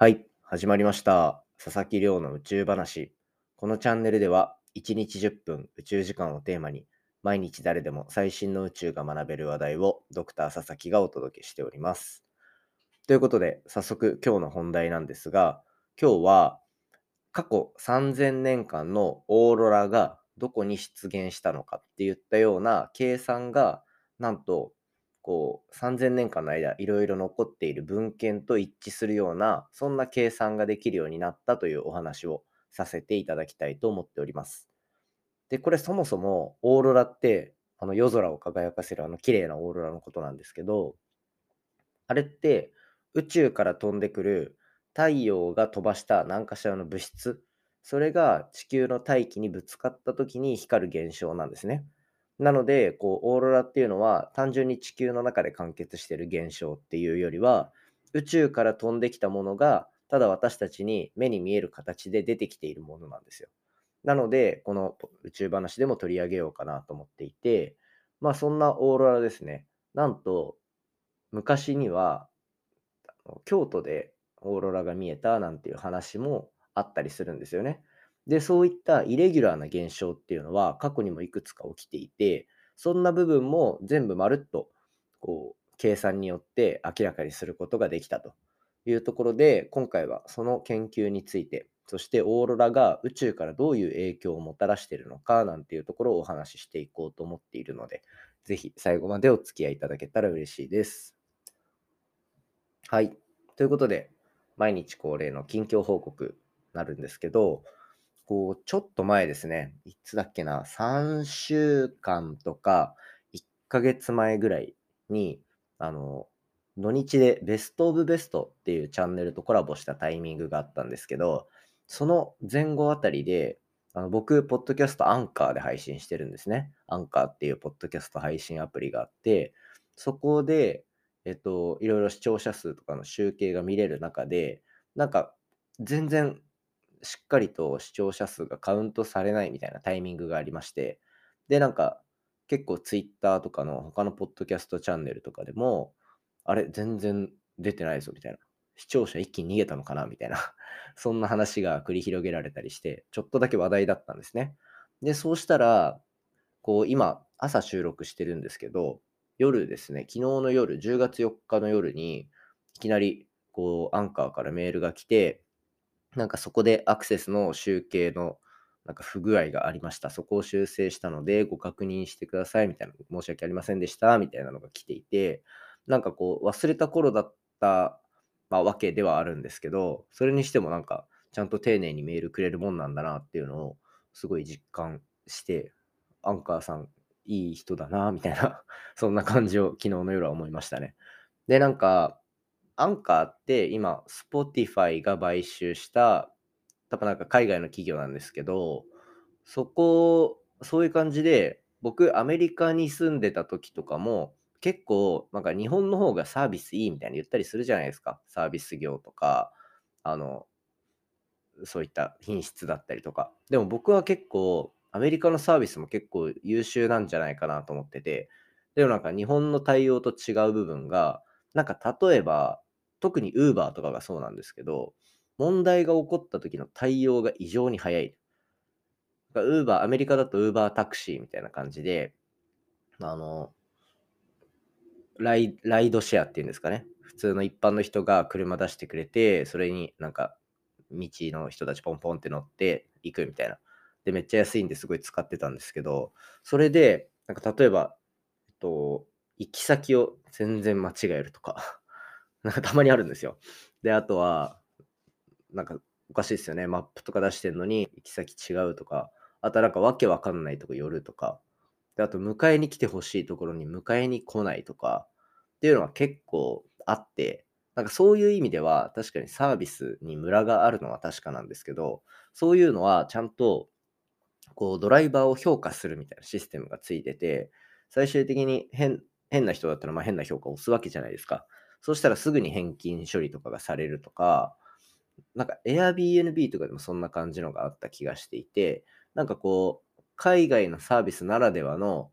はい、始まりました。佐々木亮の宇宙話。このチャンネルでは、1日10分宇宙時間をテーマに、毎日誰でも最新の宇宙が学べる話題をドクター佐々木がお届けしております。ということで、早速今日の本題なんですが、今日は過去3000年間のオーロラがどこに出現したのかっていったような計算が、なんとこう3000年間の間いろいろ残っている文献と一致するようなそんな計算ができるようになったというお話をさせていただきたいと思っております。でこれそもそもオーロラってあの夜空を輝かせるあの綺麗なオーロラのことなんですけどあれって宇宙から飛んでくる太陽が飛ばした何かしらの物質それが地球の大気にぶつかった時に光る現象なんですね。なので、こう、オーロラっていうのは単純に地球の中で完結してる現象っていうよりは、宇宙から飛んできたものが、ただ私たちに目に見える形で出てきているものなんですよ。なので、この宇宙話でも取り上げようかなと思っていて、まあそんなオーロラですね。なんと、昔には、京都でオーロラが見えたなんていう話もあったりするんですよね。で、そういったイレギュラーな現象っていうのは過去にもいくつか起きていて、そんな部分も全部まるっとこう計算によって明らかにすることができたというところで、今回はその研究について、そしてオーロラが宇宙からどういう影響をもたらしているのかなんていうところをお話ししていこうと思っているので、ぜひ最後までお付き合いいただけたら嬉しいです。はい。ということで、毎日恒例の近況報告になるんですけど、こう、ちょっと前ですね、いつだっけな、3週間とか1ヶ月前ぐらいに、あの、土日でベストオブベストっていうチャンネルとコラボしたタイミングがあったんですけど、その前後あたりで、あの僕、ポッドキャストアンカーで配信してるんですね。アンカーっていうポッドキャスト配信アプリがあって、そこで、えっと、いろいろ視聴者数とかの集計が見れる中で、なんか、全然しっかりと視聴者数がカウントされないみたいなタイミングがありまして、で、なんか、結構ツイッターとかの他のポッドキャストチャンネルとかでも、あれ、全然出てないぞみたいな。視聴者一気に逃げたのかなみたいな。そんな話が繰り広げられたりして、ちょっとだけ話題だったんですね。で、そうしたら、こう、今、朝収録してるんですけど、夜ですね、昨日の夜、10月4日の夜に、いきなり、こう、アンカーからメールが来て、なんかそこでアクセスの集計のなんか不具合がありました。そこを修正したのでご確認してくださいみたいな、申し訳ありませんでしたみたいなのが来ていて、なんかこう忘れた頃だった、まあ、わけではあるんですけど、それにしてもなんかちゃんと丁寧にメールくれるもんなんだなっていうのをすごい実感して、アンカーさんいい人だなみたいな、そんな感じを昨日の夜は思いましたね。で、なんか、アンカーって今、Spotify が買収した、多分なんか海外の企業なんですけど、そこ、そういう感じで、僕、アメリカに住んでた時とかも、結構、なんか日本の方がサービスいいみたいに言ったりするじゃないですか。サービス業とか、あの、そういった品質だったりとか。でも僕は結構、アメリカのサービスも結構優秀なんじゃないかなと思ってて、でもなんか日本の対応と違う部分が、なんか例えば、特に Uber とかがそうなんですけど、問題が起こった時の対応が異常に早い。ウーバー、アメリカだと Uber タクシーみたいな感じで、あの、ライライドシェアっていうんですかね。普通の一般の人が車出してくれて、それになんか道の人たちポンポンって乗って行くみたいな。で、めっちゃ安いんですごい使ってたんですけど、それで、なんか例えば、えっと、行き先を全然間違えるとか。なんかたまにあるんですよ。で、あとは、なんかおかしいですよね。マップとか出してんのに行き先違うとか、あとなんかわけわかんないとこ寄るとか、で、あと迎えに来てほしいところに迎えに来ないとかっていうのは結構あって、なんかそういう意味では確かにサービスにムラがあるのは確かなんですけど、そういうのはちゃんとこうドライバーを評価するみたいなシステムがついてて、最終的に変変な人だったらまあ変な評価を押すわけじゃないですか。そしたらすぐに返金処理とかがされるとか、なんか Airbnb とかでもそんな感じのがあった気がしていて、なんかこう、海外のサービスならではの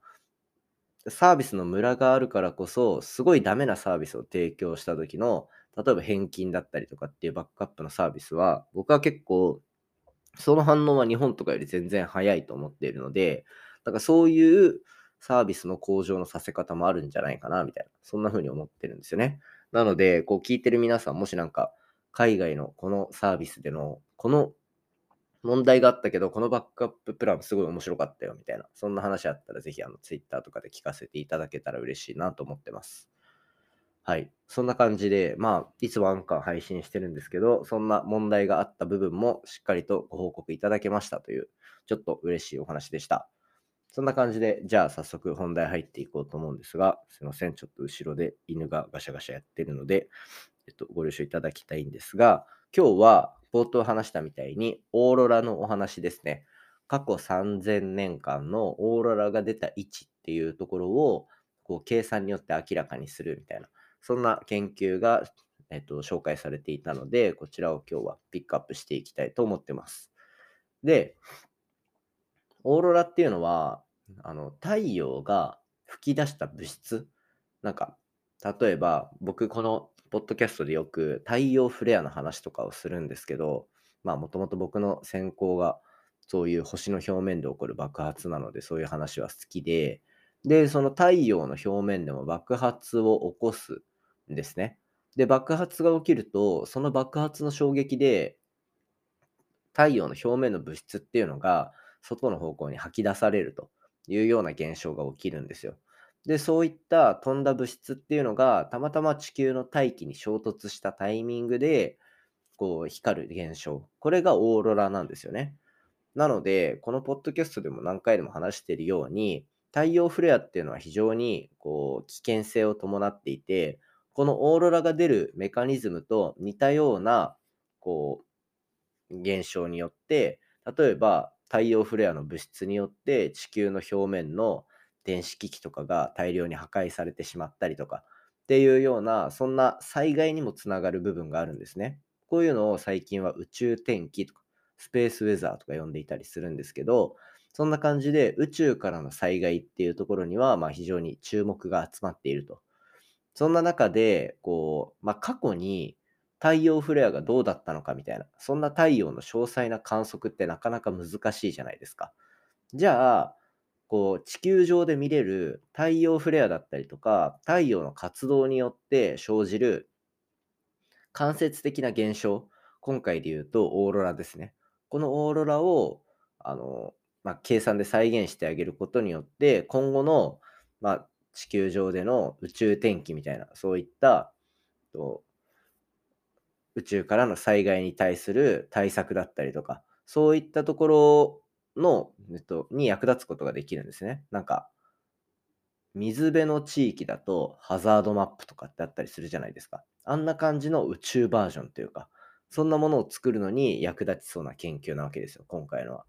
サービスのムラがあるからこそ、すごいダメなサービスを提供した時の例えば返金だったりとかっていうバックアップのサービスは、僕は結構、その反応は日本とかより全然早いと思っているので、だからそういうサービスの向上のさせ方もあるんじゃないかな、みたいな、そんな風に思ってるんですよね。なので、こう聞いてる皆さん、もしなんか、海外のこのサービスでの、この問題があったけど、このバックアッププランすごい面白かったよ、みたいな、そんな話あったら、ぜひあの Twitter とかで聞かせていただけたら嬉しいなと思ってます。はい。そんな感じで、まあ、いつもアンカー配信してるんですけど、そんな問題があった部分もしっかりとご報告いただけましたという、ちょっと嬉しいお話でした。そんな感じで、じゃあ早速本題入っていこうと思うんですが、すいません。ちょっと後ろで犬がガシャガシャやってるので、えっと、ご了承いただきたいんですが、今日は冒頭話したみたいに、オーロラのお話ですね。過去3000年間のオーロラが出た位置っていうところを、こう計算によって明らかにするみたいなそんな研究が、えっと、紹介されていたので、こちらを今日はピックアップしていきたいと思ってます。で、オーロラっていうのは、あの太陽が吹き出した物質、なんか、例えば僕このポッドキャストでよく太陽フレアの話とかをするんですけど、まあもともと僕の専攻がそういう星の表面で起こる爆発なのでそういう話は好きで、で、その太陽の表面でも爆発を起こすんですね。で、爆発が起きると、その爆発の衝撃で、太陽の表面の物質っていうのが、外の方向に吐き出されるというような現象が起きるんですよ。で、そういった飛んだ物質っていうのが、たまたま地球の大気に衝突したタイミングで、こう、光る現象。これがオーロラなんですよね。なので、このポッドキャストでも何回でも話しているように、太陽フレアっていうのは非常にこう危険性を伴っていて、このオーロラが出るメカニズムと似たような、こう、現象によって、例えば太陽フレアの物質によって地球の表面の電子機器とかが大量に破壊されてしまったりとかっていうような、そんな災害にもつながる部分があるんですね。こういうのを最近は宇宙天気とか、スペースウェザーとか呼んでいたりするんですけど、そんな感じで宇宙からの災害っていうところには、まあ、非常に注目が集まっているとそんな中で、こう、まあ、過去に太陽フレアがどうだったのかみたいな、そんな太陽の詳細な観測ってなかなか難しいじゃないですか。じゃあ、こう地球上で見れる太陽フレアだったりとか、太陽の活動によって生じる間接的な現象、今回で言うとオーロラですね。このオーロラをあの、まあ、計算で再現してあげることによって、今後の、まあ、地球上での宇宙天気みたいな、そういった宇宙からの災害に対する対策だったりとか、そういったところの、えっと、に役立つことができるんですね。なんか、水辺の地域だとハザードマップとかってあったりするじゃないですか。あんな感じの宇宙バージョンというか、そんなものを作るのに役立ちそうな研究なわけですよ、今回のは。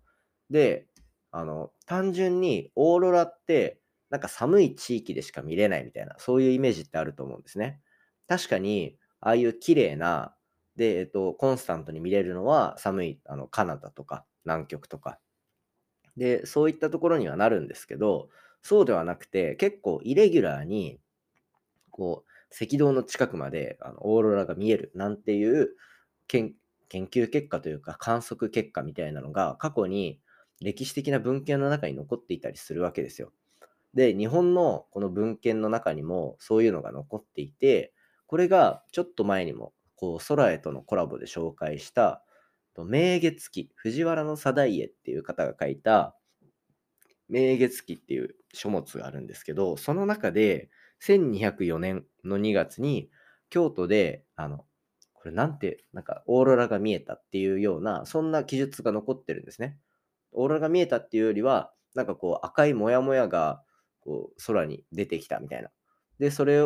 で、あの、単純にオーロラってなんか寒い地域でしか見れないみたいな、そういうイメージってあると思うんですね。確かに、ああいう綺麗な、で、えっと、コンスタントに見れるのは寒いあのカナダとか南極とか。で、そういったところにはなるんですけど、そうではなくて、結構イレギュラーに、こう、赤道の近くまであのオーロラが見えるなんていう研究結果というか観測結果みたいなのが過去に歴史的な文献の中に残っていたりするわけですよ。で、日本のこの文献の中にもそういうのが残っていて、これがちょっと前にもこう空へとのコラボで紹介した明月記、藤原の定家っていう方が書いた明月記っていう書物があるんですけど、その中で1204年の2月に京都で、あの、これなんて、なんかオーロラが見えたっていうような、そんな記述が残ってるんですね。オーロラが見えたっていうよりは、なんかこう赤いモヤモヤがこう空に出てきたみたいな。で、それ、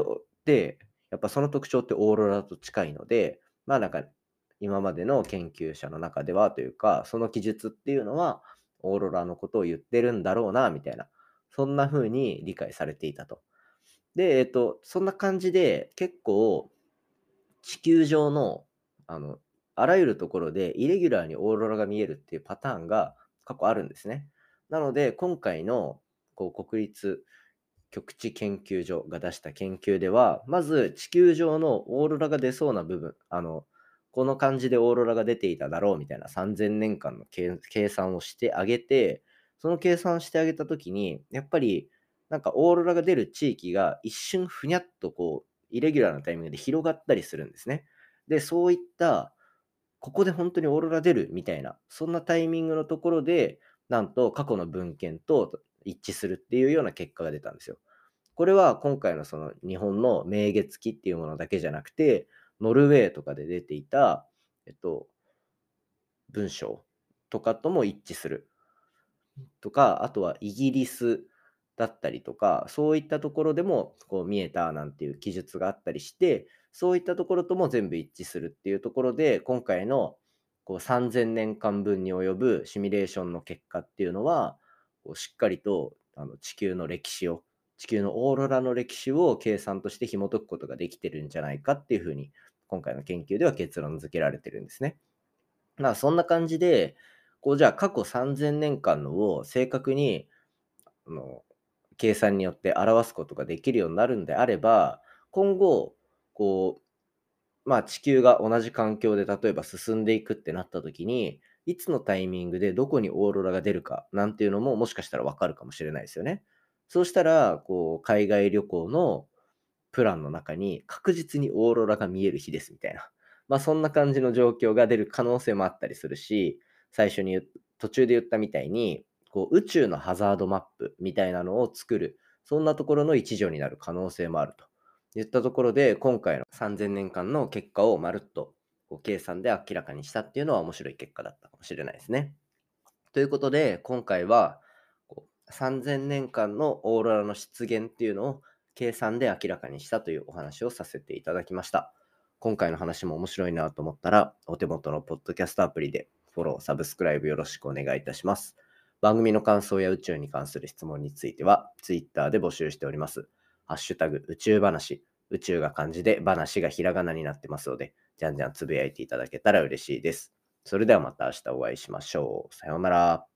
で、やっぱその特徴ってオーロラと近いので、まあなんか今までの研究者の中ではというか、その記述っていうのはオーロラのことを言ってるんだろうな、みたいな。そんな風に理解されていたと。で、えっと、そんな感じで結構地球上のあのあらゆるところでイレギュラーにオーロラが見えるっていうパターンが過去あるんですね。なので、今回のこう国立極地研究所が出した研究では、まず地球上のオーロラが出そうな部分、あの、この感じでオーロラが出ていただろうみたいな3000年間の計算をしてあげて、その計算してあげたときに、やっぱりなんかオーロラが出る地域が一瞬ふにゃっとこう、イレギュラーなタイミングで広がったりするんですね。で、そういった、ここで本当にオーロラ出るみたいな、そんなタイミングのところで、なんと過去の文献と一致するっていうような結果が出たんですよ。これは今回のその日本の明月期っていうものだけじゃなくて、ノルウェーとかで出ていた、えっと、文章とかとも一致する。とか、あとはイギリスだったりとか、そういったところでもこう見えたなんていう記述があったりして、そういったところとも全部一致するっていうところで、今回のこう3000年間分に及ぶシミュレーションの結果っていうのは、こうしっかりとあの地球の歴史を、地球のオーロラの歴史を計算として紐解くことができてるんじゃないかっていうふうに、今回の研究では結論付けられてるんですね。まあそんな感じで、こうじゃあ過去3000年間のを正確にあの計算によって表すことができるようになるんであれば、今後、こう、まあ地球が同じ環境で例えば進んでいくってなった時に、いつのタイミングでどこにオーロラが出るかなんていうのももしかしたらわかるかもしれないですよね。そうしたら、こう、海外旅行のプランの中に確実にオーロラが見える日ですみたいな。まあそんな感じの状況が出る可能性もあったりするし、最初に途中で言ったみたいに、こう宇宙のハザードマップみたいなのを作る、そんなところの一助になる可能性もあるといったところで、今回の3000年間の結果をまるっとこう計算で明らかにしたっていうのは面白い結果だったかもしれないですね。ということで、今回はこう3000年間のオーロラの出現っていうのを計算で明らかにしたというお話をさせていただきました。今回の話も面白いなと思ったら、お手元のポッドキャストアプリでフォロー、サブスクライブよろしくお願いいたします。番組の感想や宇宙に関する質問については、Twitter で募集しております。ハッシュタグ宇宙話、宇宙が漢字で話がひらがなになってますので、じゃんじゃんつぶやいていただけたら嬉しいです。それではまた明日お会いしましょう。さようなら。